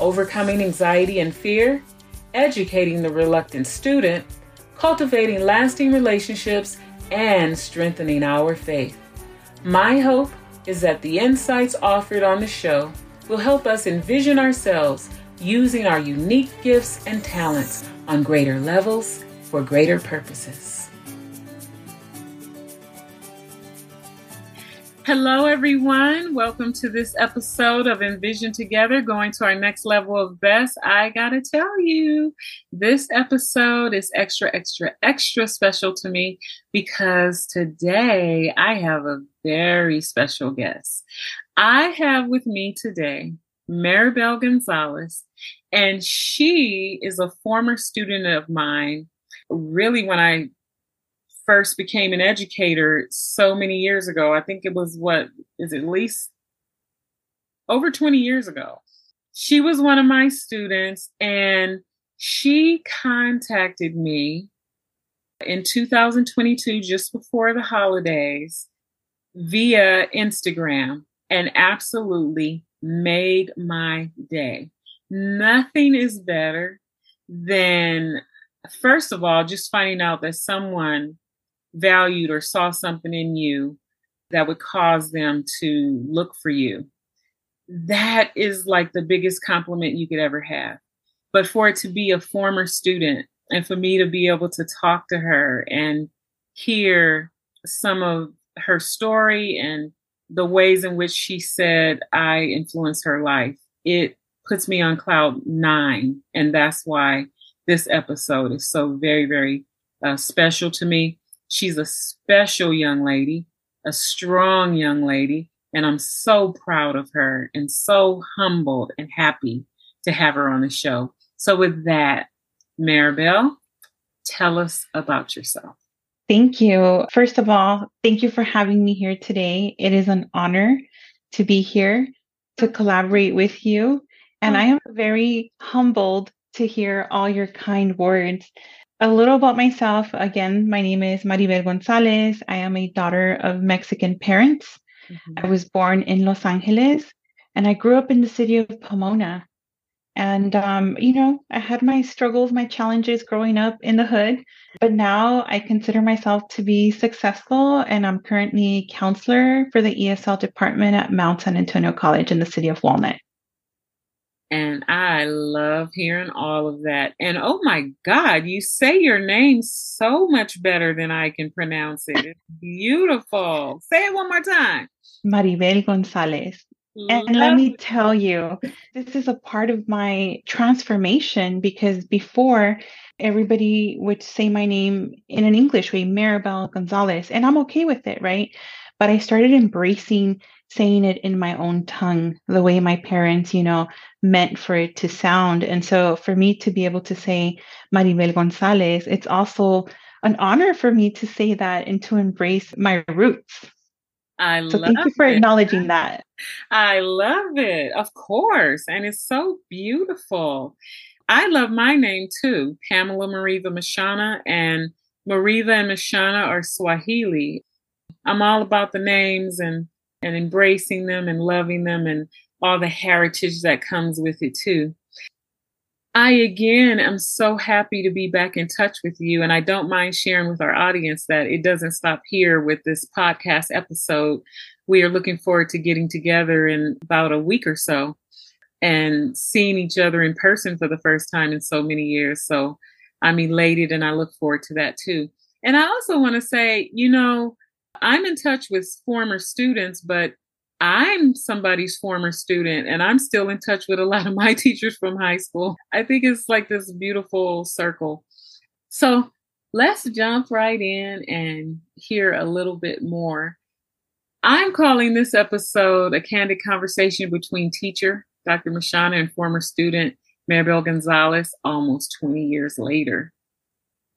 overcoming anxiety and fear, educating the reluctant student, cultivating lasting relationships, and strengthening our faith. My hope is that the insights offered on the show will help us envision ourselves using our unique gifts and talents on greater levels for greater purposes. Hello, everyone. Welcome to this episode of Envision Together, going to our next level of best. I gotta tell you, this episode is extra, extra, extra special to me because today I have a very special guest. I have with me today Maribel Gonzalez, and she is a former student of mine. Really, when I first became an educator so many years ago. I think it was what is at least over 20 years ago. She was one of my students and she contacted me in 2022, just before the holidays, via Instagram and absolutely made my day. Nothing is better than, first of all, just finding out that someone valued or saw something in you that would cause them to look for you. That is like the biggest compliment you could ever have. But for it to be a former student and for me to be able to talk to her and hear some of her story and the ways in which she said I influenced her life, it puts me on cloud nine. And that's why this episode is so very, very uh, special to me. She's a special young lady, a strong young lady, and I'm so proud of her and so humbled and happy to have her on the show. So, with that, Maribel, tell us about yourself. Thank you. First of all, thank you for having me here today. It is an honor to be here to collaborate with you. And mm. I am very humbled to hear all your kind words a little about myself. Again, my name is Maribel Gonzalez. I am a daughter of Mexican parents. Mm-hmm. I was born in Los Angeles and I grew up in the city of Pomona. And, um, you know, I had my struggles, my challenges growing up in the hood, but now I consider myself to be successful. And I'm currently counselor for the ESL department at Mount San Antonio College in the city of Walnut. And I love hearing all of that. And oh my God, you say your name so much better than I can pronounce it. It's beautiful. Say it one more time Maribel Gonzalez. And let me tell you, this is a part of my transformation because before everybody would say my name in an English way, Maribel Gonzalez, and I'm okay with it, right? But I started embracing saying it in my own tongue, the way my parents, you know, meant for it to sound. And so for me to be able to say Maribel Gonzalez, it's also an honor for me to say that and to embrace my roots. I so love thank you for it. acknowledging that. I love it. Of course. And it's so beautiful. I love my name too, Pamela Mariva Mshana. And Mariva and Mshana are Swahili. I'm all about the names and and embracing them and loving them and all the heritage that comes with it too. I again am so happy to be back in touch with you. And I don't mind sharing with our audience that it doesn't stop here with this podcast episode. We are looking forward to getting together in about a week or so and seeing each other in person for the first time in so many years. So I'm elated and I look forward to that too. And I also want to say, you know, I'm in touch with former students, but I'm somebody's former student and I'm still in touch with a lot of my teachers from high school. I think it's like this beautiful circle. So let's jump right in and hear a little bit more. I'm calling this episode a candid conversation between teacher Dr. Mshana and former student Maribel Gonzalez almost 20 years later.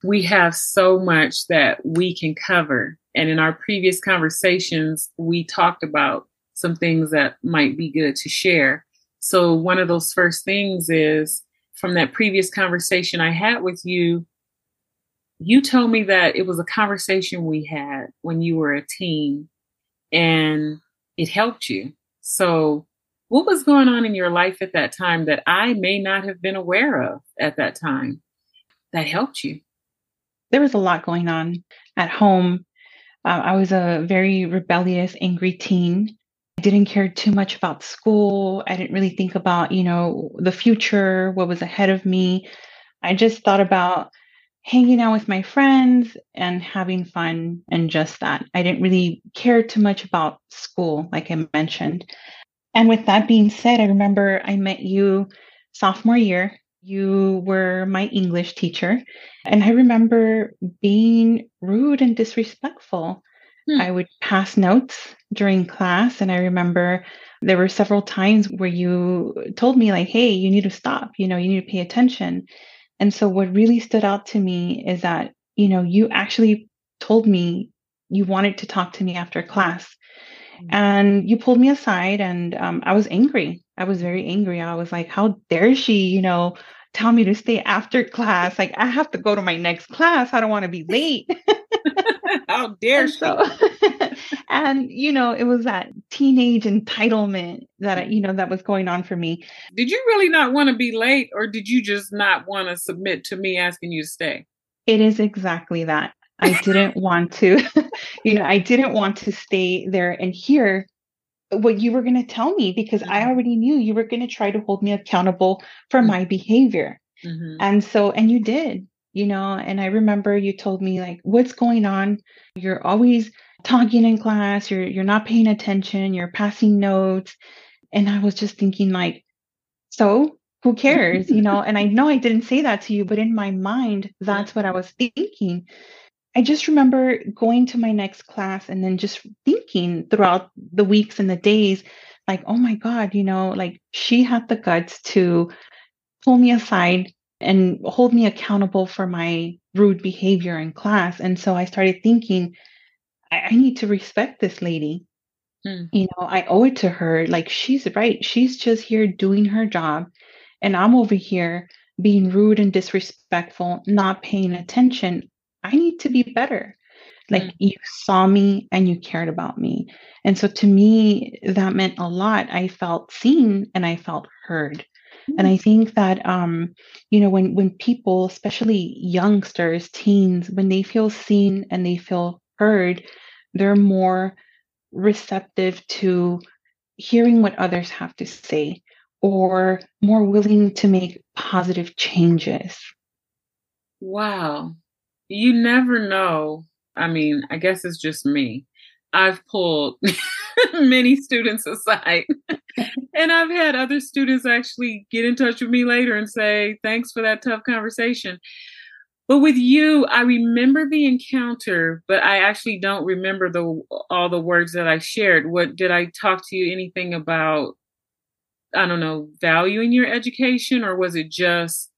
We have so much that we can cover. And in our previous conversations, we talked about some things that might be good to share. So, one of those first things is from that previous conversation I had with you, you told me that it was a conversation we had when you were a teen and it helped you. So, what was going on in your life at that time that I may not have been aware of at that time that helped you? There was a lot going on at home. Uh, I was a very rebellious, angry teen. I didn't care too much about school. I didn't really think about, you know, the future, what was ahead of me. I just thought about hanging out with my friends and having fun and just that. I didn't really care too much about school, like I mentioned. And with that being said, I remember I met you sophomore year. You were my English teacher. And I remember being rude and disrespectful. Hmm. I would pass notes during class. And I remember there were several times where you told me, like, hey, you need to stop, you know, you need to pay attention. And so what really stood out to me is that, you know, you actually told me you wanted to talk to me after class. Mm-hmm. And you pulled me aside and um, I was angry. I was very angry. I was like, how dare she, you know, tell me to stay after class? Like, I have to go to my next class. I don't want to be late. how dare she? So, and, you know, it was that teenage entitlement that, you know, that was going on for me. Did you really not want to be late or did you just not want to submit to me asking you to stay? It is exactly that. I didn't want to, you know, I didn't want to stay there and hear what you were going to tell me because mm-hmm. I already knew you were going to try to hold me accountable for mm-hmm. my behavior. Mm-hmm. And so, and you did, you know, and I remember you told me like, what's going on? You're always talking in class, you're, you're not paying attention, you're passing notes. And I was just thinking like, so who cares, you know? And I know I didn't say that to you, but in my mind, that's what I was thinking. I just remember going to my next class and then just thinking throughout the weeks and the days, like, oh my God, you know, like she had the guts to pull me aside and hold me accountable for my rude behavior in class. And so I started thinking, I, I need to respect this lady. Hmm. You know, I owe it to her. Like, she's right. She's just here doing her job. And I'm over here being rude and disrespectful, not paying attention. I need to be better. Like mm. you saw me and you cared about me. And so to me, that meant a lot. I felt seen and I felt heard. Mm. And I think that um, you know, when when people, especially youngsters, teens, when they feel seen and they feel heard, they're more receptive to hearing what others have to say or more willing to make positive changes. Wow you never know. I mean, I guess it's just me. I've pulled many students aside. and I've had other students actually get in touch with me later and say, thanks for that tough conversation. But with you, I remember the encounter, but I actually don't remember the all the words that I shared. What did I talk to you anything about I don't know, valuing your education or was it just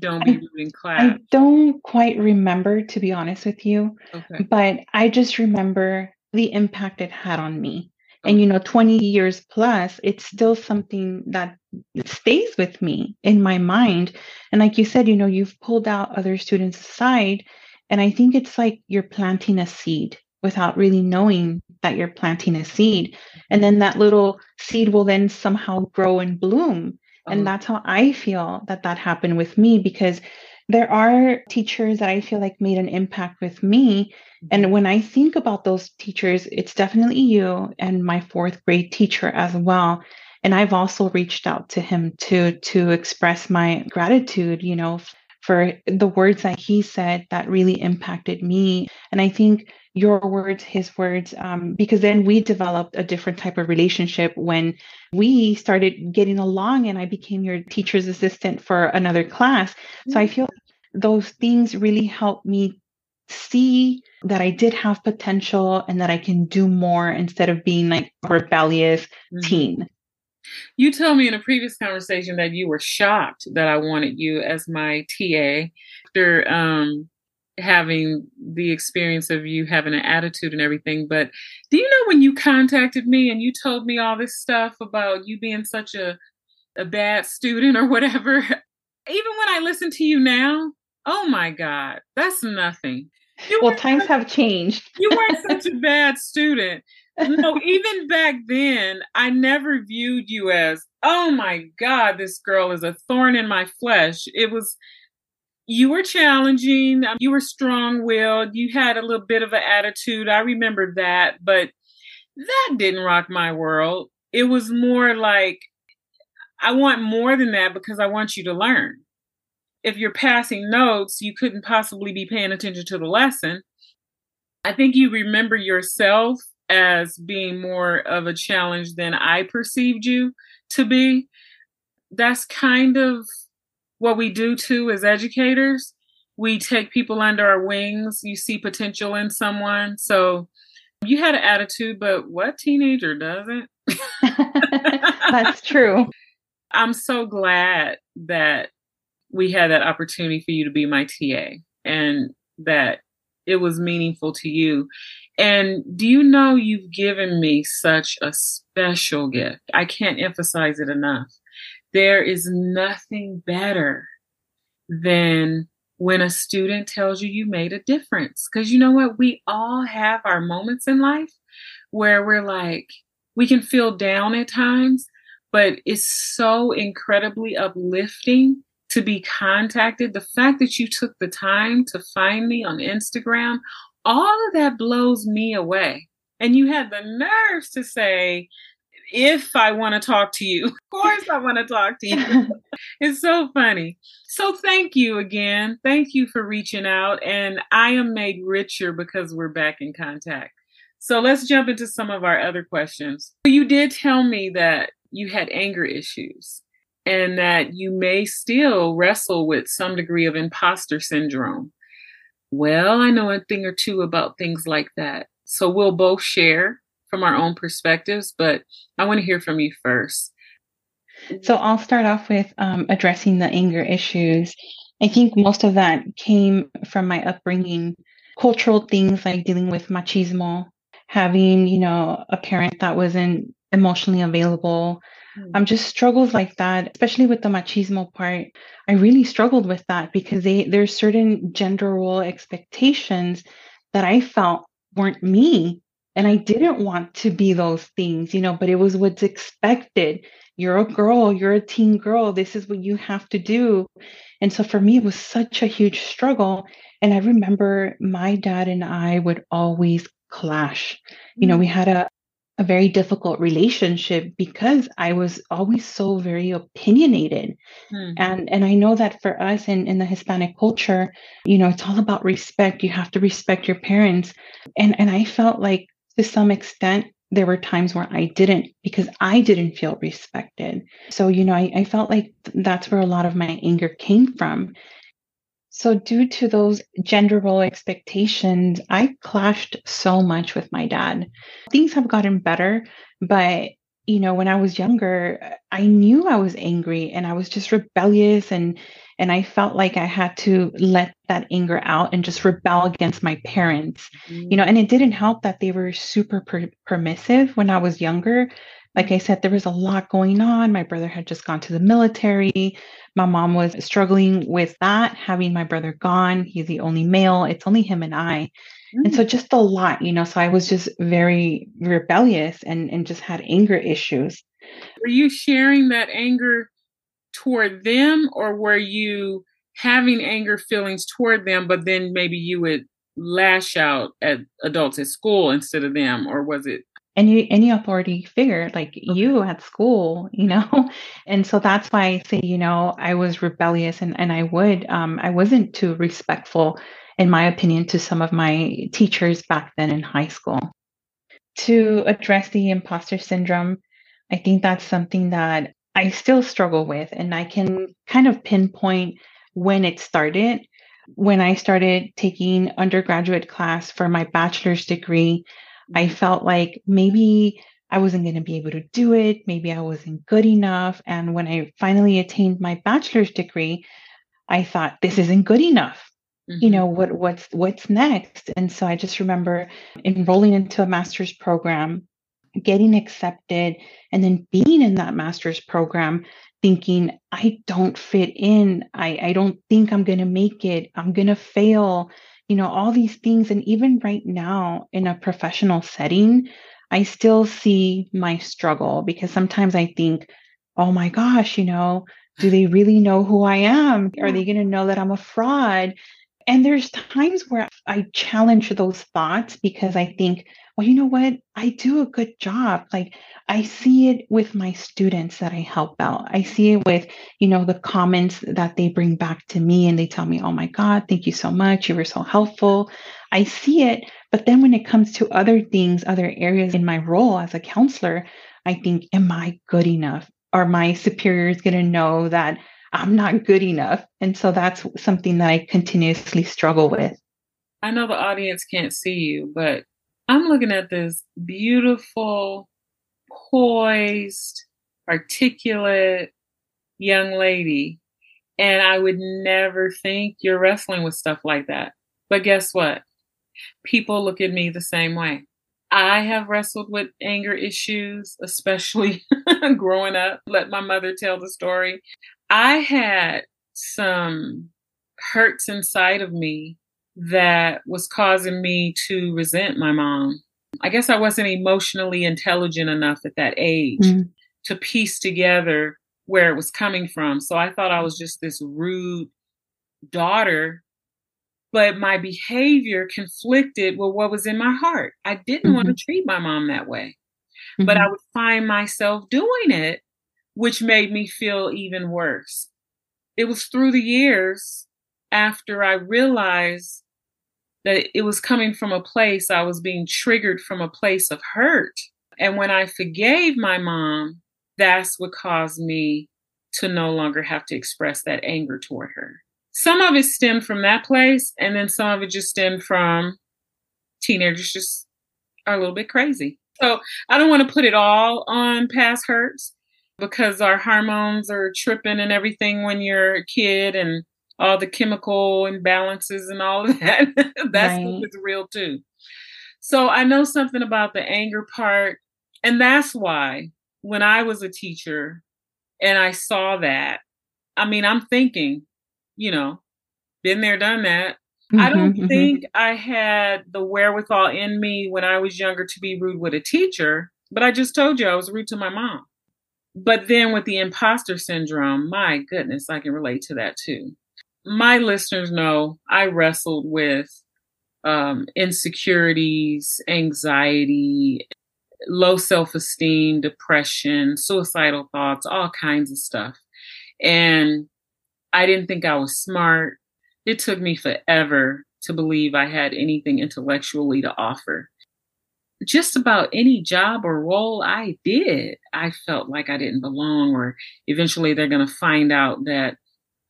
don't be rude in class? I don't quite remember, to be honest with you. Okay. But I just remember the impact it had on me. Okay. And, you know, 20 years plus, it's still something that stays with me in my mind. And like you said, you know, you've pulled out other students aside. And I think it's like you're planting a seed without really knowing that you're planting a seed. And mm-hmm. then that little seed will then somehow grow and bloom. And uh-huh. that's how I feel that that happened with me because there are teachers that I feel like made an impact with me. And mm-hmm. when I think about those teachers, it's definitely you and my fourth grade teacher as well. And I've also reached out to him to to express my gratitude, you know, for the words that he said that really impacted me. And I think your words, his words, um, because then we developed a different type of relationship when we started getting along and I became your teacher's assistant for another class. Mm-hmm. So I feel those things really helped me see that I did have potential and that I can do more instead of being like a rebellious mm-hmm. teen. You told me in a previous conversation that you were shocked that I wanted you as my TA after um, having the experience of you having an attitude and everything. But do you know when you contacted me and you told me all this stuff about you being such a a bad student or whatever? Even when I listen to you now, oh my God, that's nothing. You well, times such, have changed. you weren't such a bad student. No, even back then, I never viewed you as, oh my God, this girl is a thorn in my flesh. It was, you were challenging, um, you were strong willed, you had a little bit of an attitude. I remember that, but that didn't rock my world. It was more like, I want more than that because I want you to learn. If you're passing notes, you couldn't possibly be paying attention to the lesson. I think you remember yourself as being more of a challenge than I perceived you to be. That's kind of what we do too as educators. We take people under our wings. You see potential in someone. So you had an attitude, but what teenager doesn't? That's true. I'm so glad that we had that opportunity for you to be my TA and that it was meaningful to you. And do you know you've given me such a special gift? I can't emphasize it enough. There is nothing better than when a student tells you you made a difference. Because you know what? We all have our moments in life where we're like, we can feel down at times, but it's so incredibly uplifting to be contacted. The fact that you took the time to find me on Instagram, all of that blows me away. And you had the nerves to say, if I want to talk to you, of course I want to talk to you. it's so funny. So thank you again. Thank you for reaching out. And I am made richer because we're back in contact. So let's jump into some of our other questions. You did tell me that you had anger issues and that you may still wrestle with some degree of imposter syndrome. Well, I know a thing or two about things like that. So we'll both share from our own perspectives, but I want to hear from you first. So I'll start off with um, addressing the anger issues. I think most of that came from my upbringing, cultural things like dealing with machismo, having, you know, a parent that wasn't emotionally available. Um, just struggles like that, especially with the machismo part. I really struggled with that because they there's certain gender role expectations that I felt weren't me and I didn't want to be those things, you know, but it was what's expected. You're a girl, you're a teen girl, this is what you have to do. And so for me, it was such a huge struggle. And I remember my dad and I would always clash. You know, we mm. had a, a very difficult relationship because I was always so very opinionated. Mm. And and I know that for us in, in the Hispanic culture, you know, it's all about respect. You have to respect your parents. And and I felt like to some extent, there were times where I didn't because I didn't feel respected. So, you know, I, I felt like that's where a lot of my anger came from. So, due to those gender role expectations, I clashed so much with my dad. Things have gotten better, but you know, when I was younger, I knew I was angry and I was just rebellious and and I felt like I had to let that anger out and just rebel against my parents. Mm-hmm. You know, and it didn't help that they were super per- permissive when I was younger. Like I said, there was a lot going on. My brother had just gone to the military. My mom was struggling with that, having my brother gone. He's the only male. It's only him and I. Mm-hmm. And so mm. just a lot, you know. So I was just very rebellious and and just had anger issues. Were you sharing that anger toward them or were you having anger feelings toward them but then maybe you would lash out at adults at school instead of them or was it any any authority figure like you at school you know and so that's why i say you know i was rebellious and and i would um i wasn't too respectful in my opinion to some of my teachers back then in high school to address the imposter syndrome i think that's something that I still struggle with. And I can kind of pinpoint when it started. When I started taking undergraduate class for my bachelor's degree, I felt like maybe I wasn't going to be able to do it. Maybe I wasn't good enough. And when I finally attained my bachelor's degree, I thought this isn't good enough. Mm-hmm. You know what what's what's next? And so I just remember enrolling into a master's program, getting accepted, and then being in that master's program thinking I don't fit in. I, I don't think I'm going to make it. I'm going to fail. You know, all these things. And even right now in a professional setting, I still see my struggle because sometimes I think, oh my gosh, you know, do they really know who I am? Are they going to know that I'm a fraud? And there's times where I challenge those thoughts because I think, well, you know what? I do a good job. Like I see it with my students that I help out. I see it with, you know, the comments that they bring back to me and they tell me, oh my God, thank you so much. You were so helpful. I see it. But then when it comes to other things, other areas in my role as a counselor, I think, am I good enough? Are my superiors going to know that I'm not good enough? And so that's something that I continuously struggle with. I know the audience can't see you, but I'm looking at this beautiful, poised, articulate young lady. And I would never think you're wrestling with stuff like that. But guess what? People look at me the same way. I have wrestled with anger issues, especially growing up. Let my mother tell the story. I had some hurts inside of me that was causing me to resent my mom. I guess I wasn't emotionally intelligent enough at that age mm. to piece together where it was coming from. So I thought I was just this rude daughter, but my behavior conflicted with what was in my heart. I didn't mm-hmm. want to treat my mom that way, mm-hmm. but I would find myself doing it, which made me feel even worse. It was through the years after I realized that it was coming from a place, I was being triggered from a place of hurt. And when I forgave my mom, that's what caused me to no longer have to express that anger toward her. Some of it stemmed from that place, and then some of it just stemmed from teenagers just are a little bit crazy. So I don't want to put it all on past hurts because our hormones are tripping and everything when you're a kid and all the chemical imbalances and all of that. That's right. real too. So I know something about the anger part. And that's why when I was a teacher and I saw that, I mean, I'm thinking, you know, been there, done that. Mm-hmm, I don't mm-hmm. think I had the wherewithal in me when I was younger to be rude with a teacher, but I just told you I was rude to my mom. But then with the imposter syndrome, my goodness, I can relate to that too my listeners know I wrestled with um, insecurities, anxiety, low self esteem, depression, suicidal thoughts, all kinds of stuff. And I didn't think I was smart. It took me forever to believe I had anything intellectually to offer. Just about any job or role I did, I felt like I didn't belong, or eventually they're going to find out that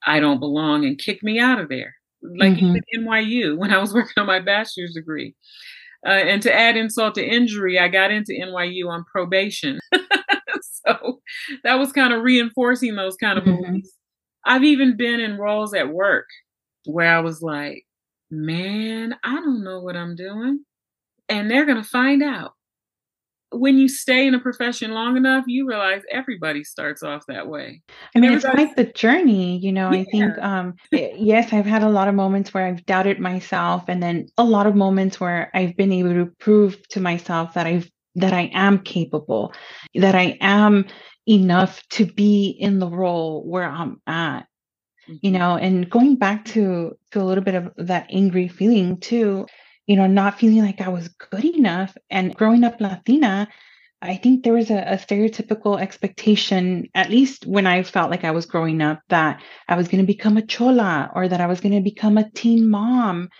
I don't belong and kick me out of there. Like mm-hmm. even NYU when I was working on my bachelor's degree. Uh, and to add insult to injury, I got into NYU on probation. so that was kind of reinforcing those kind of mm-hmm. beliefs. I've even been in roles at work where I was like, man, I don't know what I'm doing. And they're going to find out when you stay in a profession long enough, you realize everybody starts off that way. I mean, it's like the journey, you know. Yeah. I think, um, yes, I've had a lot of moments where I've doubted myself, and then a lot of moments where I've been able to prove to myself that I've that I am capable, that I am enough to be in the role where I'm at. Mm-hmm. You know, and going back to to a little bit of that angry feeling too you know, not feeling like I was good enough. And growing up Latina, I think there was a, a, stereotypical expectation, at least when I felt like I was growing up, that I was going to become a chola or that I was going to become a teen mom.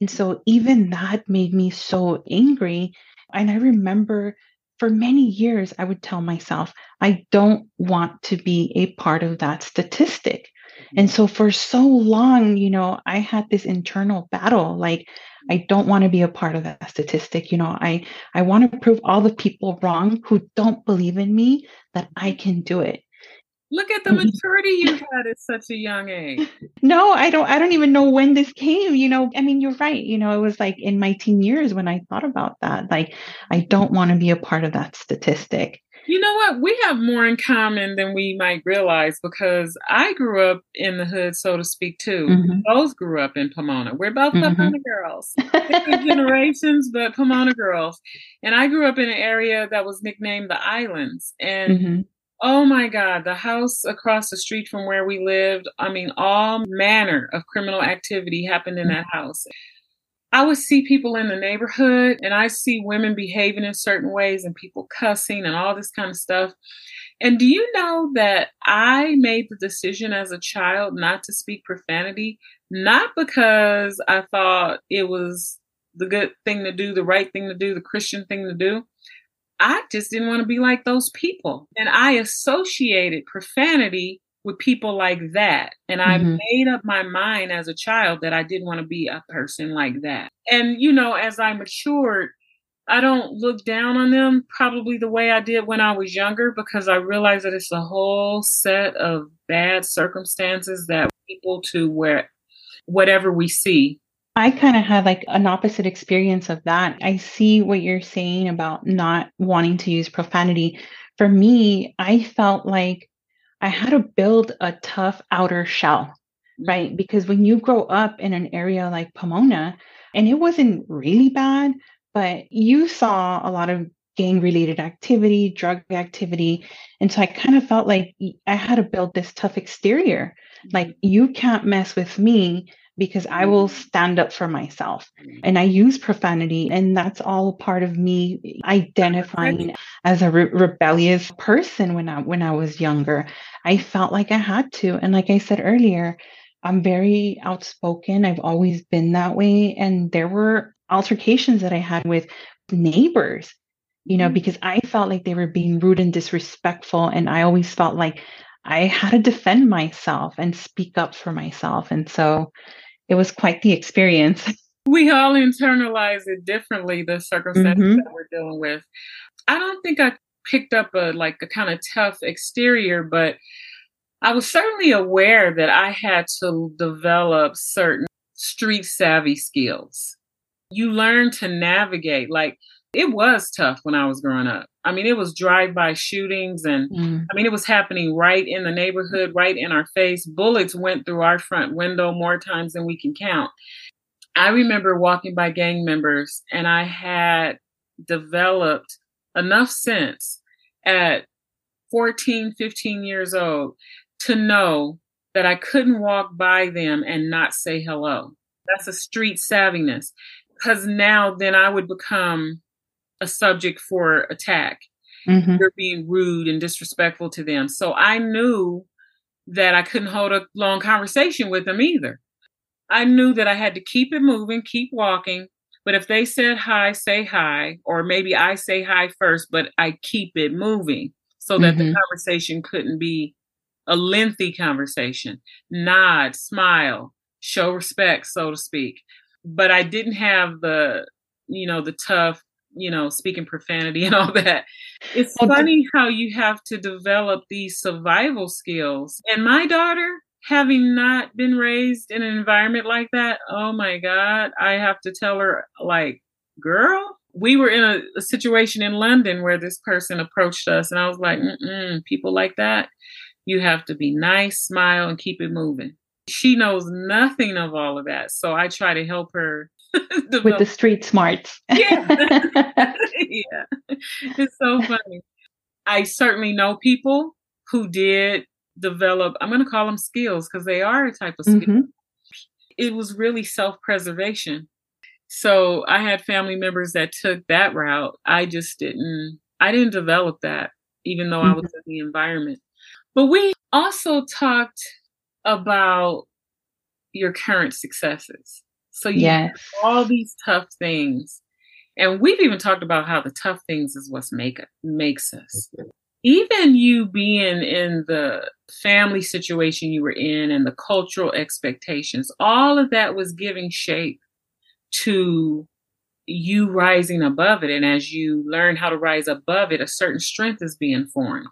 And so even that made me so angry. And I remember for many years, I would tell myself, I don't want to be a part of that statistic. And mm-hmm. so for so long, you know, I had this internal battle like, I don't want to be a part of that statistic. You know, I I want to prove all the people wrong who don't believe in me that I can do it. Look at the mm-hmm. maturity you had at such a young age. No, I don't I don't even know when this came, you know. I mean, you're right. You know, it was like in my teen years when I thought about that. Like I don't want to be a part of that statistic. You know what? We have more in common than we might realize because I grew up in the hood, so to speak, too. Mm-hmm. Both grew up in Pomona. We're both mm-hmm. Pomona girls. Different generations, but Pomona girls. And I grew up in an area that was nicknamed the Islands. And mm-hmm. oh my God, the house across the street from where we lived, I mean, all manner of criminal activity happened in that house. I would see people in the neighborhood and I see women behaving in certain ways and people cussing and all this kind of stuff. And do you know that I made the decision as a child not to speak profanity, not because I thought it was the good thing to do, the right thing to do, the Christian thing to do. I just didn't want to be like those people. And I associated profanity with people like that. And mm-hmm. I made up my mind as a child that I didn't want to be a person like that. And, you know, as I matured, I don't look down on them probably the way I did when I was younger because I realize that it's a whole set of bad circumstances that people to where whatever we see. I kind of had like an opposite experience of that. I see what you're saying about not wanting to use profanity. For me, I felt like I had to build a tough outer shell, right? Mm-hmm. Because when you grow up in an area like Pomona, and it wasn't really bad, but you saw a lot of gang related activity, drug activity. And so I kind of felt like I had to build this tough exterior. Like, mm-hmm. you can't mess with me because I will mm-hmm. stand up for myself. Mm-hmm. And I use profanity, and that's all part of me identifying as a re- rebellious person when I when I was younger. I felt like I had to, and like I said earlier, I'm very outspoken. I've always been that way, and there were altercations that I had with neighbors. You know, mm-hmm. because I felt like they were being rude and disrespectful, and I always felt like I had to defend myself and speak up for myself. And so it was quite the experience. We all internalize it differently, the circumstances mm-hmm. that we're dealing with. I don't think I picked up a like a kind of tough exterior, but I was certainly aware that I had to develop certain street savvy skills. You learn to navigate. Like it was tough when I was growing up. I mean, it was drive-by shootings, and mm. I mean, it was happening right in the neighborhood, right in our face. Bullets went through our front window more times than we can count. I remember walking by gang members, and I had developed enough sense at 14, 15 years old to know that I couldn't walk by them and not say hello. That's a street savviness. Because now, then I would become a subject for attack. Mm-hmm. You're being rude and disrespectful to them. So I knew that I couldn't hold a long conversation with them either. I knew that I had to keep it moving, keep walking. But if they said hi, say hi, or maybe I say hi first, but I keep it moving so that mm-hmm. the conversation couldn't be a lengthy conversation. Nod, smile, show respect, so to speak. But I didn't have the, you know, the tough you know, speaking profanity and all that. It's funny how you have to develop these survival skills. And my daughter, having not been raised in an environment like that, oh my God, I have to tell her, like, girl, we were in a, a situation in London where this person approached us, and I was like, people like that, you have to be nice, smile, and keep it moving. She knows nothing of all of that. So I try to help her with the street smarts. yeah. yeah. It's so funny. I certainly know people who did develop, I'm going to call them skills because they are a type of skill. Mm-hmm. It was really self preservation. So I had family members that took that route. I just didn't, I didn't develop that, even though mm-hmm. I was in the environment. But we also talked about your current successes. So you yes. have all these tough things. And we've even talked about how the tough things is what's make makes us. Even you being in the family situation you were in and the cultural expectations, all of that was giving shape to you rising above it. And as you learn how to rise above it, a certain strength is being formed.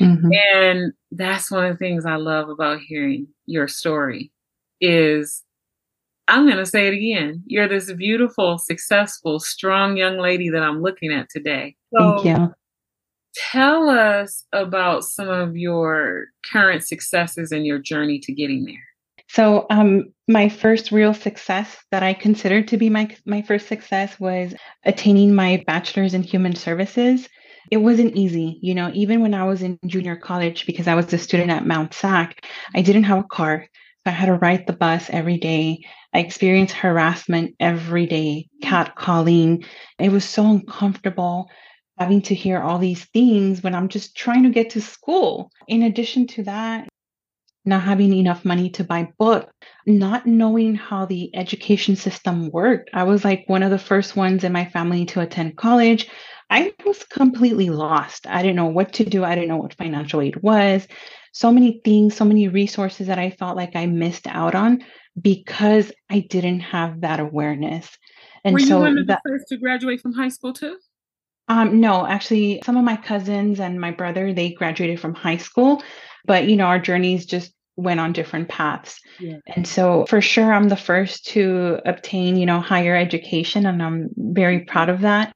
Mm-hmm. And that's one of the things I love about hearing your story is I'm going to say it again. You're this beautiful, successful, strong young lady that I'm looking at today. So Thank you. Tell us about some of your current successes and your journey to getting there. So, um, my first real success that I considered to be my my first success was attaining my bachelor's in human services. It wasn't easy, you know, even when I was in junior college because I was a student at Mount SAC, I didn't have a car. I had to ride the bus every day. I experienced harassment every day, catcalling. It was so uncomfortable having to hear all these things when I'm just trying to get to school. In addition to that, not having enough money to buy books, not knowing how the education system worked. I was like one of the first ones in my family to attend college. I was completely lost. I didn't know what to do. I didn't know what financial aid was. So many things, so many resources that I felt like I missed out on because I didn't have that awareness. And Were you so one of that, the first to graduate from high school too? Um, no, actually, some of my cousins and my brother they graduated from high school, but you know our journeys just went on different paths. Yeah. And so for sure I'm the first to obtain, you know, higher education and I'm very proud of that.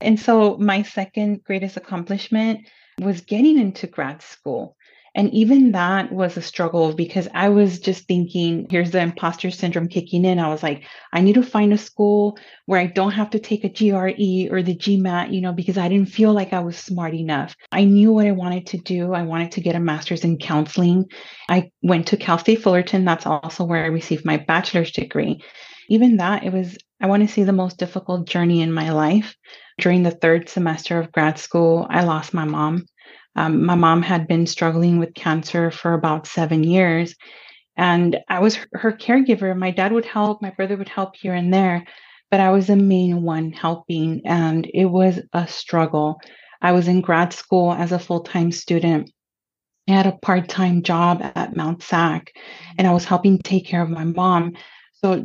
And so my second greatest accomplishment was getting into grad school. And even that was a struggle because I was just thinking, here's the imposter syndrome kicking in. I was like, I need to find a school where I don't have to take a GRE or the GMAT, you know, because I didn't feel like I was smart enough. I knew what I wanted to do. I wanted to get a master's in counseling. I went to Cal State Fullerton. That's also where I received my bachelor's degree. Even that, it was, I want to say, the most difficult journey in my life. During the third semester of grad school, I lost my mom. Um, my mom had been struggling with cancer for about seven years, and I was her, her caregiver. My dad would help, my brother would help here and there, but I was the main one helping, and it was a struggle. I was in grad school as a full time student. I had a part time job at Mount SAC, and I was helping take care of my mom. So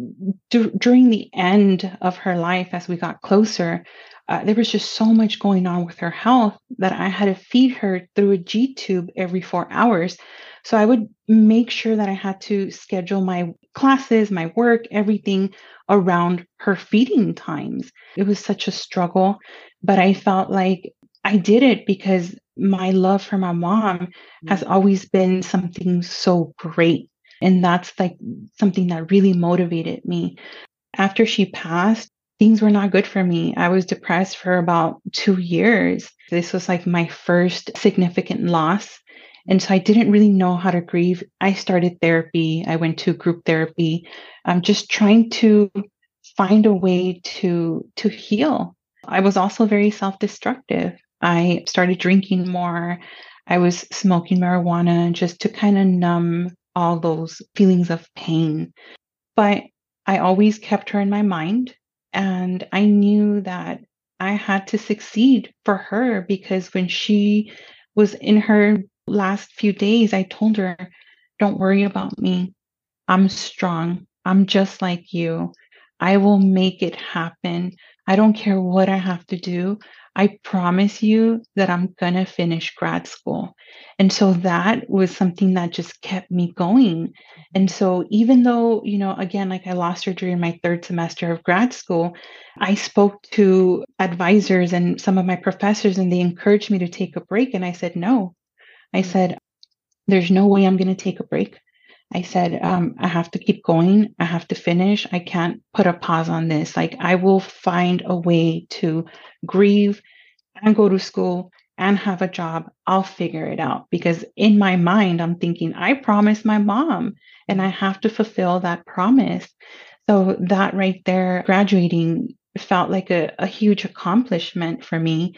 d- during the end of her life, as we got closer, uh, there was just so much going on with her health that I had to feed her through a G tube every four hours. So I would make sure that I had to schedule my classes, my work, everything around her feeding times. It was such a struggle, but I felt like I did it because my love for my mom has mm-hmm. always been something so great. And that's like something that really motivated me. After she passed, things were not good for me. I was depressed for about two years. This was like my first significant loss. And so I didn't really know how to grieve. I started therapy. I went to group therapy. I'm just trying to find a way to to heal. I was also very self-destructive. I started drinking more. I was smoking marijuana just to kind of numb all those feelings of pain. But I always kept her in my mind. And I knew that I had to succeed for her because when she was in her last few days, I told her, Don't worry about me. I'm strong. I'm just like you. I will make it happen. I don't care what I have to do. I promise you that I'm going to finish grad school. And so that was something that just kept me going. And so even though, you know, again, like I lost her during my third semester of grad school, I spoke to advisors and some of my professors, and they encouraged me to take a break. And I said, no. I mm. said, there's no way I'm going to take a break. I said, um, I have to keep going. I have to finish. I can't put a pause on this. Like, I will find a way to grieve and go to school and have a job. I'll figure it out because in my mind, I'm thinking, I promised my mom and I have to fulfill that promise. So, that right there, graduating felt like a, a huge accomplishment for me.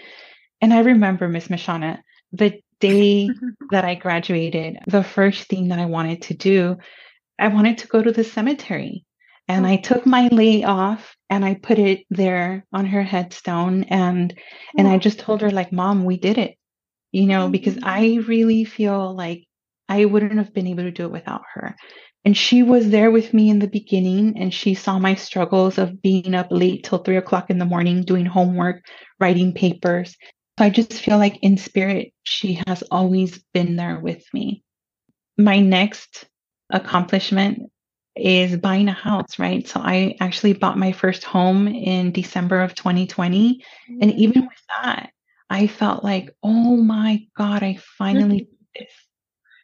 And I remember, Miss Mshana, the day that I graduated, the first thing that I wanted to do, I wanted to go to the cemetery. And I took my lei off and I put it there on her headstone and and I oh. just told her like mom we did it. You know, because mm-hmm. I really feel like I wouldn't have been able to do it without her. And she was there with me in the beginning and she saw my struggles of being up late till three o'clock in the morning, doing homework, writing papers. So I just feel like in spirit, she has always been there with me. My next accomplishment is buying a house, right? So I actually bought my first home in December of 2020. Mm-hmm. And even with that, I felt like, oh my God, I finally did this,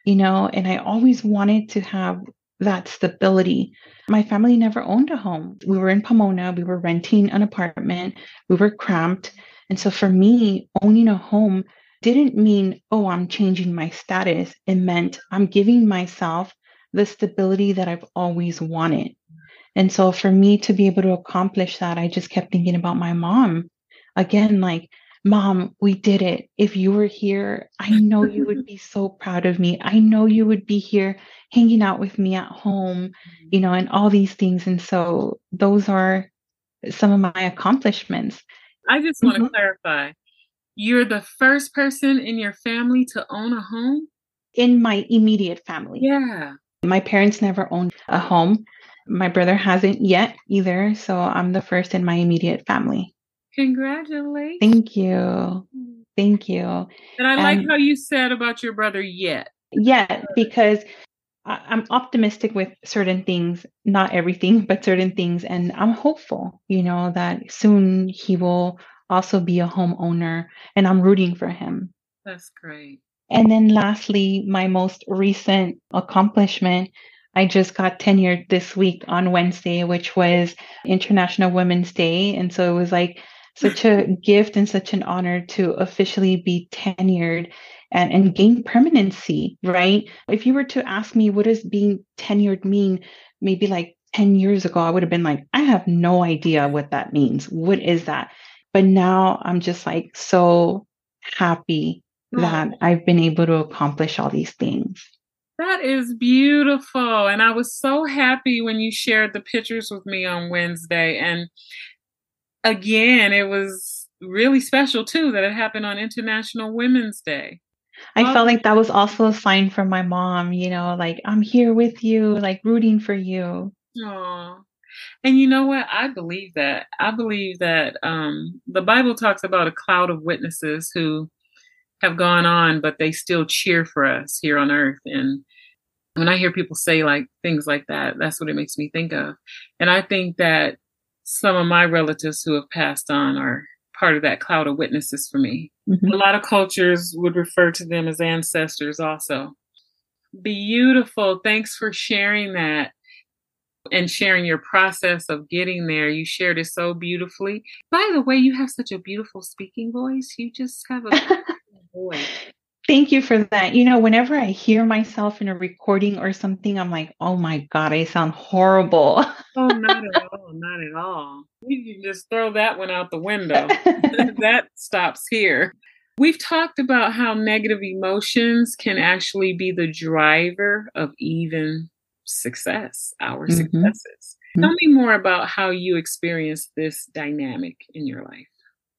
you know, and I always wanted to have that stability. My family never owned a home. We were in Pomona, we were renting an apartment, we were cramped. And so for me, owning a home didn't mean, oh, I'm changing my status. It meant I'm giving myself the stability that I've always wanted. And so for me to be able to accomplish that, I just kept thinking about my mom. Again, like, mom, we did it. If you were here, I know you would be so proud of me. I know you would be here hanging out with me at home, you know, and all these things. And so those are some of my accomplishments. I just want mm-hmm. to clarify you're the first person in your family to own a home? In my immediate family. Yeah. My parents never owned a home. My brother hasn't yet either. So I'm the first in my immediate family. Congratulations. Thank you. Thank you. And I like how you said about your brother yet. Yet, because I'm optimistic with certain things, not everything, but certain things. And I'm hopeful, you know, that soon he will also be a homeowner and I'm rooting for him. That's great. And then lastly, my most recent accomplishment, I just got tenured this week on Wednesday, which was International Women's Day. And so it was like such a gift and such an honor to officially be tenured and, and gain permanency, right? If you were to ask me, what does being tenured mean? Maybe like 10 years ago, I would have been like, I have no idea what that means. What is that? But now I'm just like so happy that I've been able to accomplish all these things. That is beautiful. And I was so happy when you shared the pictures with me on Wednesday. And again, it was really special too that it happened on International Women's Day. I felt like that was also a sign from my mom, you know, like I'm here with you, like rooting for you. Oh. And you know what? I believe that. I believe that um, the Bible talks about a cloud of witnesses who have gone on, but they still cheer for us here on earth. And when I hear people say like things like that, that's what it makes me think of. And I think that some of my relatives who have passed on are part of that cloud of witnesses for me. Mm-hmm. A lot of cultures would refer to them as ancestors also. Beautiful. Thanks for sharing that and sharing your process of getting there. You shared it so beautifully. By the way, you have such a beautiful speaking voice. You just have a voice. Thank you for that. You know, whenever I hear myself in a recording or something, I'm like, oh my God, I sound horrible. oh, not at all. Not at all. You can just throw that one out the window. that stops here. We've talked about how negative emotions can actually be the driver of even success, our mm-hmm. successes. Mm-hmm. Tell me more about how you experience this dynamic in your life.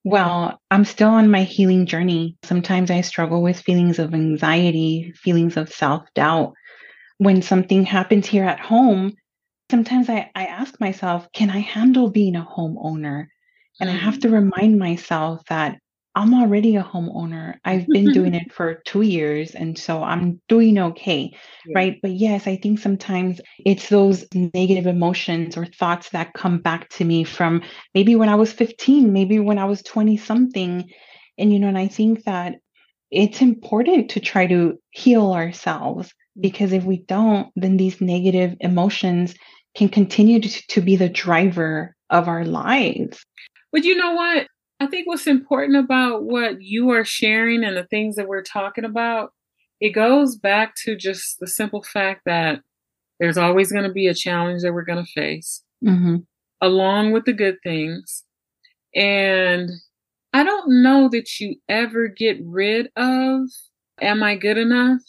Well, I'm still on my healing journey. Sometimes I struggle with feelings of anxiety, feelings of self doubt. When something happens here at home, sometimes I, I ask myself, can I handle being a homeowner? And I have to mm. remind myself that I'm already a homeowner. I've been doing it for two years. And so I'm doing okay. Yeah. Right. But yes, I think sometimes it's those negative emotions or thoughts that come back to me from maybe when I was 15, maybe when I was 20 something. And, you know, and I think that it's important to try to heal ourselves mm. because if we don't, then these negative emotions can continue to, to be the driver of our lives. But you know what? I think what's important about what you are sharing and the things that we're talking about, it goes back to just the simple fact that there's always going to be a challenge that we're going to face, mm-hmm. along with the good things. And I don't know that you ever get rid of, am I good enough?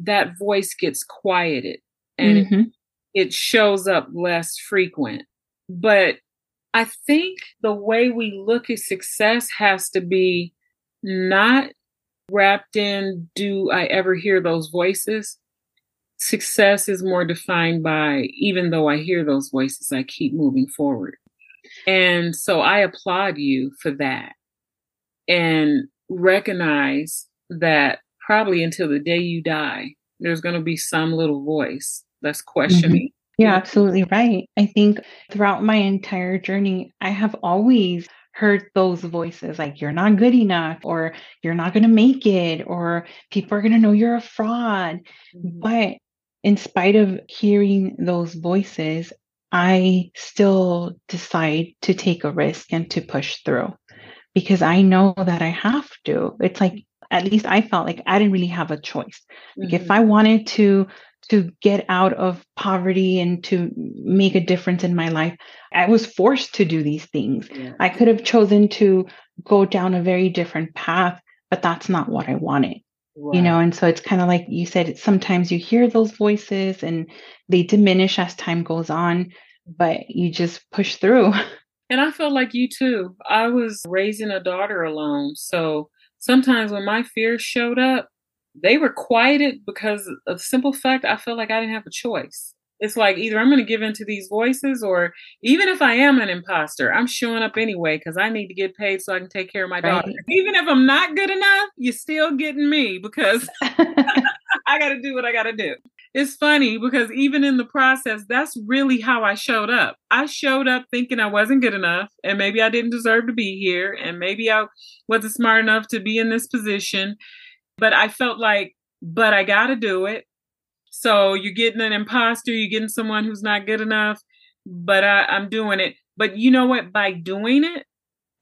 That voice gets quieted and mm-hmm. it, it shows up less frequent. But I think the way we look at success has to be not wrapped in do I ever hear those voices, success is more defined by even though I hear those voices, I keep moving forward. And so I applaud you for that and recognize that probably until the day you die, there's going to be some little voice that's mm-hmm. questioning. Yeah, absolutely right. I think throughout my entire journey, I have always heard those voices like you're not good enough or you're not going to make it or people are going to know you're a fraud. Mm-hmm. But in spite of hearing those voices, I still decide to take a risk and to push through because I know that I have to. It's like, at least I felt like I didn't really have a choice. Like mm-hmm. if I wanted to to get out of poverty and to make a difference in my life, I was forced to do these things. Yeah. I could have chosen to go down a very different path, but that's not what I wanted. Right. You know, and so it's kind of like you said, sometimes you hear those voices and they diminish as time goes on, but you just push through. And I felt like you too. I was raising a daughter alone. So sometimes when my fears showed up, they were quieted because of the simple fact I felt like I didn't have a choice. It's like either I'm going to give in to these voices, or even if I am an imposter, I'm showing up anyway because I need to get paid so I can take care of my daughter. Right. Even if I'm not good enough, you're still getting me because I got to do what I got to do. It's funny because even in the process, that's really how I showed up. I showed up thinking I wasn't good enough and maybe I didn't deserve to be here and maybe I wasn't smart enough to be in this position. But I felt like, but I got to do it. So you're getting an imposter, you're getting someone who's not good enough, but I, I'm doing it. But you know what? By doing it,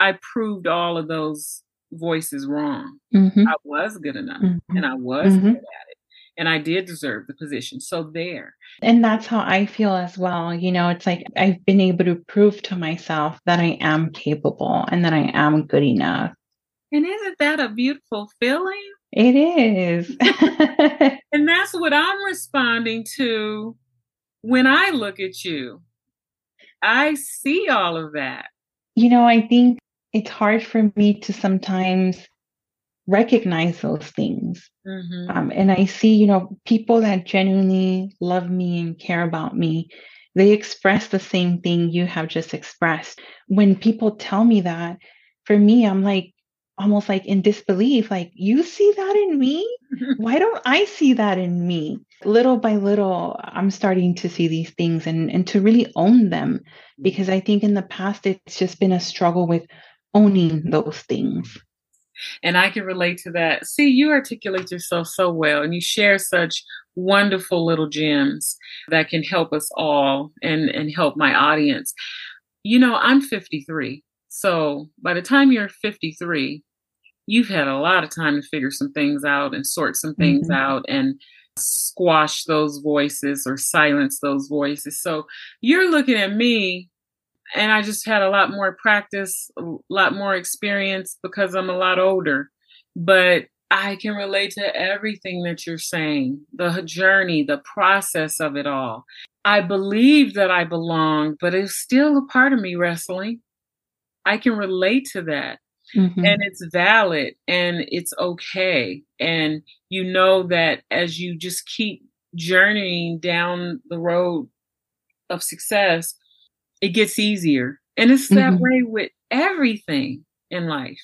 I proved all of those voices wrong. Mm-hmm. I was good enough mm-hmm. and I was mm-hmm. good at it. And I did deserve the position. So there. And that's how I feel as well. You know, it's like I've been able to prove to myself that I am capable and that I am good enough. And isn't that a beautiful feeling? It is. and that's what I'm responding to when I look at you. I see all of that. You know, I think it's hard for me to sometimes recognize those things. Mm-hmm. Um, and I see, you know, people that genuinely love me and care about me, they express the same thing you have just expressed. When people tell me that, for me, I'm like, almost like in disbelief like you see that in me? Why don't i see that in me? Little by little i'm starting to see these things and and to really own them because i think in the past it's just been a struggle with owning those things. And i can relate to that. See you articulate yourself so well and you share such wonderful little gems that can help us all and and help my audience. You know i'm 53 so by the time you're 53 you've had a lot of time to figure some things out and sort some things mm-hmm. out and squash those voices or silence those voices. So you're looking at me and I just had a lot more practice, a lot more experience because I'm a lot older. But I can relate to everything that you're saying the journey, the process of it all. I believe that I belong, but it's still a part of me wrestling. I can relate to that. Mm-hmm. and it's valid and it's okay. And you know that as you just keep journeying down the road of success, it gets easier. And it's that mm-hmm. way with everything in life.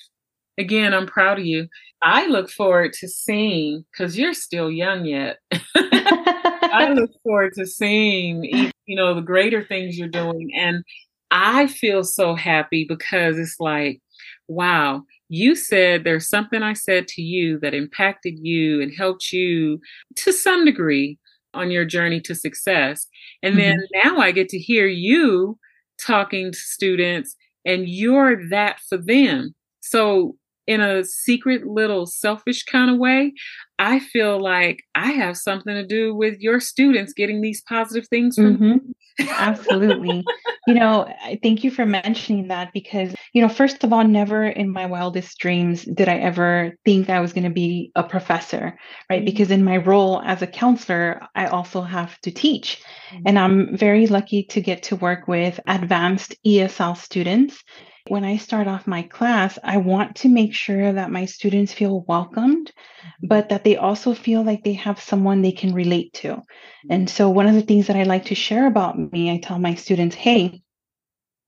Again, I'm proud of you. I look forward to seeing, because you're still young yet. I look forward to seeing, you know, the greater things you're doing. And I feel so happy because it's like, wow, you said there's something I said to you that impacted you and helped you to some degree on your journey to success. And mm-hmm. then now I get to hear you talking to students and you're that for them. So, in a secret little selfish kind of way, I feel like I have something to do with your students getting these positive things from mm-hmm. Absolutely. you know, thank you for mentioning that because, you know, first of all, never in my wildest dreams did I ever think I was going to be a professor, right? Mm-hmm. Because in my role as a counselor, I also have to teach. Mm-hmm. And I'm very lucky to get to work with advanced ESL students when I start off my class, I want to make sure that my students feel welcomed, mm-hmm. but that they also feel like they have someone they can relate to. And so, one of the things that I like to share about me, I tell my students, hey,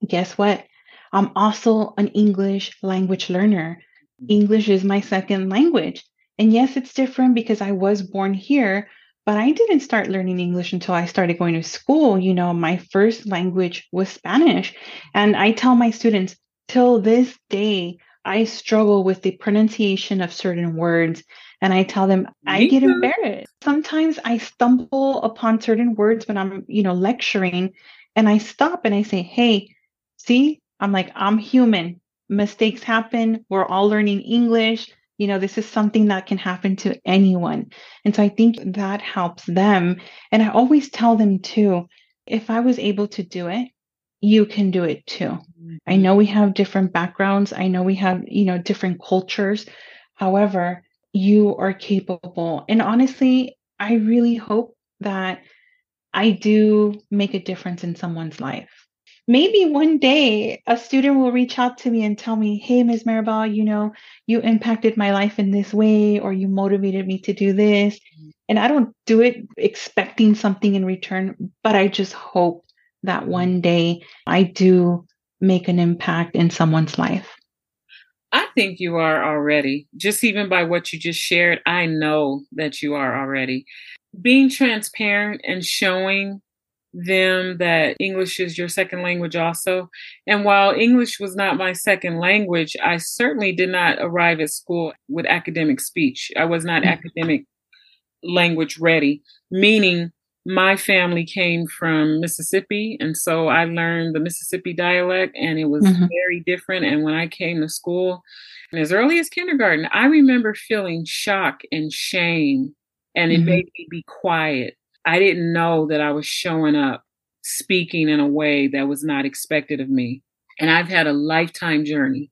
guess what? I'm also an English language learner. Mm-hmm. English is my second language. And yes, it's different because I was born here, but I didn't start learning English until I started going to school. You know, my first language was Spanish. And I tell my students, till this day, I struggle with the pronunciation of certain words. And I tell them, I get embarrassed. Sometimes I stumble upon certain words when I'm, you know, lecturing and I stop and I say, Hey, see, I'm like, I'm human. Mistakes happen. We're all learning English. You know, this is something that can happen to anyone. And so I think that helps them. And I always tell them too, if I was able to do it, you can do it too. I mm-hmm. know we have different backgrounds. I know we have, you know, different cultures. However, you are capable. And honestly, I really hope that I do make a difference in someone's life. Maybe one day a student will reach out to me and tell me, Hey, Ms. Maribel, you know, you impacted my life in this way, or you motivated me to do this. Mm-hmm. And I don't do it expecting something in return, but I just hope that one day I do make an impact in someone's life? I think you are already. Just even by what you just shared, I know that you are already. Being transparent and showing them that English is your second language also. And while English was not my second language, I certainly did not arrive at school with academic speech. I was not mm-hmm. academic language ready, meaning my family came from Mississippi, and so I learned the Mississippi dialect, and it was mm-hmm. very different. And when I came to school, and as early as kindergarten, I remember feeling shock and shame, and it mm-hmm. made me be quiet. I didn't know that I was showing up speaking in a way that was not expected of me. And I've had a lifetime journey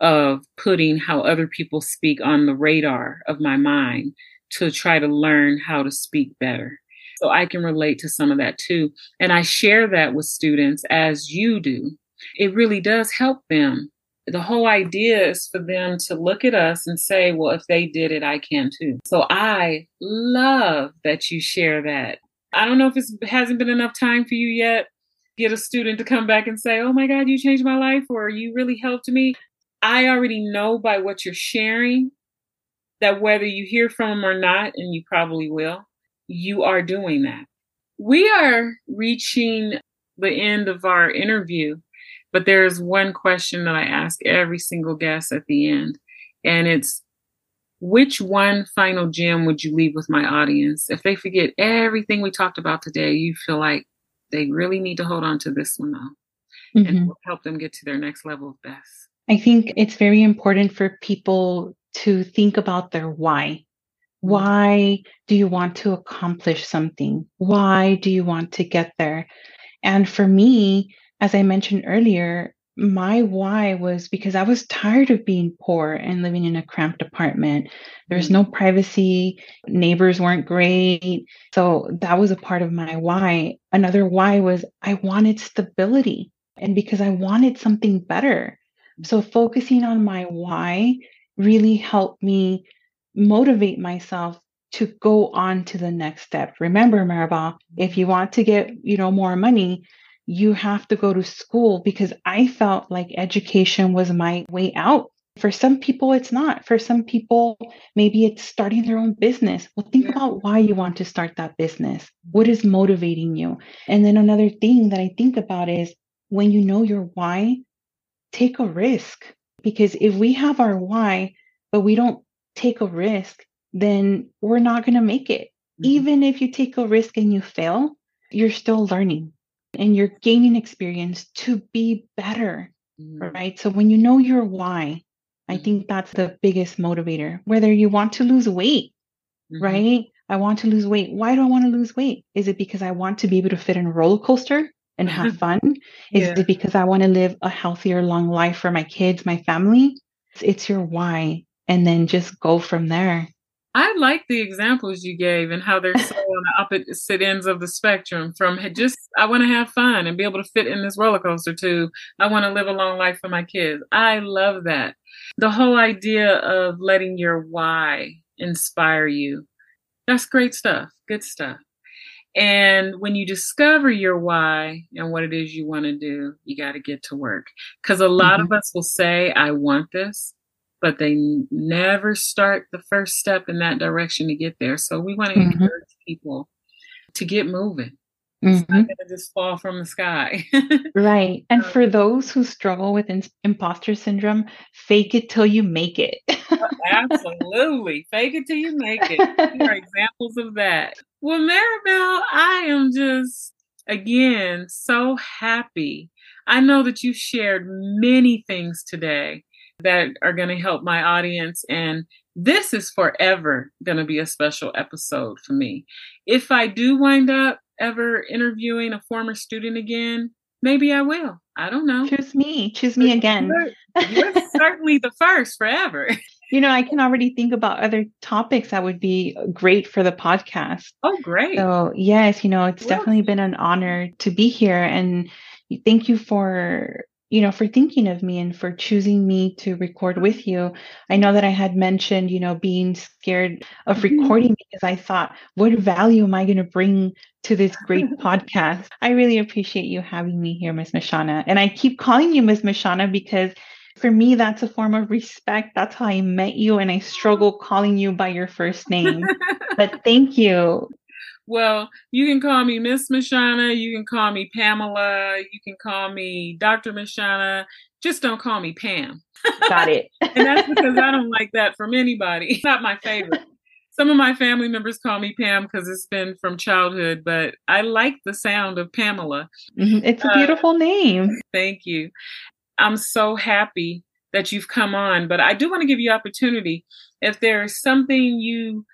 of putting how other people speak on the radar of my mind to try to learn how to speak better. So I can relate to some of that too. And I share that with students as you do. It really does help them. The whole idea is for them to look at us and say, well, if they did it, I can too. So I love that you share that. I don't know if it hasn't been enough time for you yet. Get a student to come back and say, oh my God, you changed my life, or you really helped me. I already know by what you're sharing that whether you hear from them or not, and you probably will, you are doing that. We are reaching the end of our interview, but there's one question that I ask every single guest at the end, and it's which one final gem would you leave with my audience? If they forget everything we talked about today, you feel like they really need to hold on to this one though, mm-hmm. and help them get to their next level of best. I think it's very important for people to think about their why. Mm-hmm. Why do you want to accomplish something? Why do you want to get there? And for me, as I mentioned earlier, my why was because I was tired of being poor and living in a cramped apartment. There was mm-hmm. no privacy, neighbors weren't great. So that was a part of my why. Another why was I wanted stability and because I wanted something better. So focusing on my why really helped me motivate myself to go on to the next step. Remember, Maribel, if you want to get, you know, more money, you have to go to school because I felt like education was my way out. For some people, it's not. For some people, maybe it's starting their own business. Well, think about why you want to start that business. What is motivating you? And then another thing that I think about is when you know your why, take a risk. Because if we have our why, but we don't take a risk, then we're not going to make it. Mm-hmm. Even if you take a risk and you fail, you're still learning and you're gaining experience to be better. Mm-hmm. Right. So when you know your why, I mm-hmm. think that's the biggest motivator. Whether you want to lose weight, mm-hmm. right? I want to lose weight. Why do I want to lose weight? Is it because I want to be able to fit in a roller coaster and have fun? Is yeah. it because I want to live a healthier, long life for my kids, my family? It's, it's your why and then just go from there. I like the examples you gave and how they're so on the opposite ends of the spectrum. From just, I want to have fun and be able to fit in this roller coaster, to I want to live a long life for my kids. I love that. The whole idea of letting your why inspire you. That's great stuff. Good stuff. And when you discover your why and what it is you want to do, you got to get to work. Because a lot mm-hmm. of us will say, I want this, but they never start the first step in that direction to get there. So we want to mm-hmm. encourage people to get moving. It's mm-hmm. not going to just fall from the sky. right. And um, for those who struggle with in- imposter syndrome, fake it till you make it. absolutely. Fake it till you make it. There are examples of that. Well, Maribel, I am just, again, so happy. I know that you shared many things today that are going to help my audience. And this is forever going to be a special episode for me. If I do wind up ever interviewing a former student again, maybe I will. I don't know. Choose me. Choose me again. You're, you're certainly the first forever. You know, I can already think about other topics that would be great for the podcast. Oh, great. So, yes, you know, it's well, definitely been an honor to be here. And thank you for you know, for thinking of me and for choosing me to record with you. I know that I had mentioned, you know, being scared of mm-hmm. recording because I thought, what value am I going to bring to this great podcast? I really appreciate you having me here, Miss Mshana. And I keep calling you Miss Mshana because for me, that's a form of respect. That's how I met you. And I struggle calling you by your first name. but thank you. Well, you can call me Miss Mshana. You can call me Pamela. You can call me Dr. Mshana. Just don't call me Pam. Got it. and that's because I don't like that from anybody. It's not my favorite. Some of my family members call me Pam because it's been from childhood, but I like the sound of Pamela. Mm-hmm. It's a beautiful uh, name. Thank you. I'm so happy that you've come on, but I do want to give you opportunity. If there's something you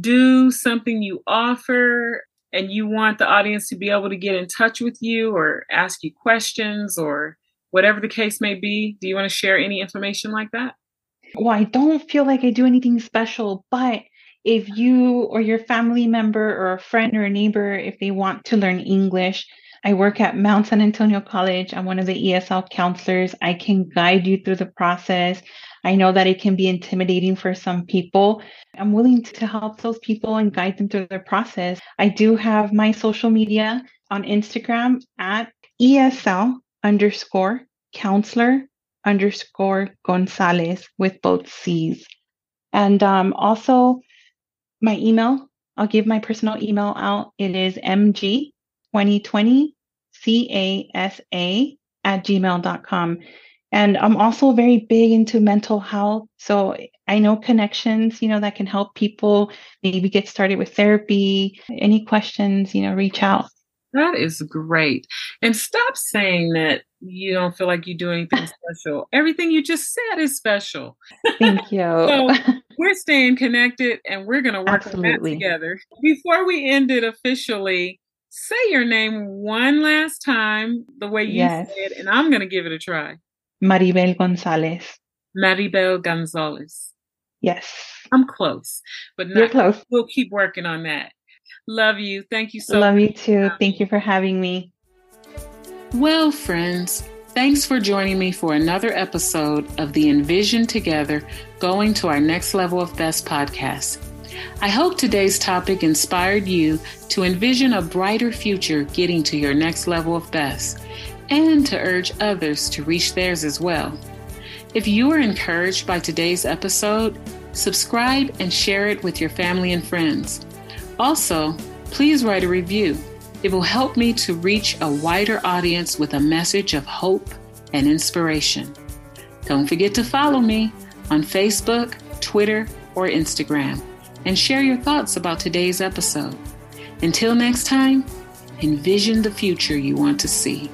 do something you offer and you want the audience to be able to get in touch with you or ask you questions or whatever the case may be, do you want to share any information like that? Well, I don't feel like I do anything special, but if you or your family member or a friend or a neighbor, if they want to learn English, I work at Mount San Antonio College. I'm one of the ESL counselors. I can guide you through the process. I know that it can be intimidating for some people. I'm willing to help those people and guide them through their process. I do have my social media on Instagram at ESL underscore counselor underscore Gonzalez with both C's. And um, also my email, I'll give my personal email out. It is mg2020 casa at gmail.com. And I'm also very big into mental health. So I know connections, you know, that can help people maybe get started with therapy. Any questions, you know, reach out. That is great. And stop saying that you don't feel like you do anything special. Everything you just said is special. Thank you. so we're staying connected and we're going to work Absolutely. on that together. Before we end it officially, say your name one last time the way you yes. said, and I'm going to give it a try. Maribel Gonzalez. Maribel Gonzalez. Yes. I'm close, but not, You're close. We'll keep working on that. Love you. Thank you so much. Love much. you too. Thank you for having me. Well, friends, thanks for joining me for another episode of the Envision Together Going to Our Next Level of Best podcast. I hope today's topic inspired you to envision a brighter future getting to your next level of best and to urge others to reach theirs as well. If you are encouraged by today's episode, subscribe and share it with your family and friends. Also, please write a review. It will help me to reach a wider audience with a message of hope and inspiration. Don't forget to follow me on Facebook, Twitter, or Instagram and share your thoughts about today's episode. Until next time, envision the future you want to see.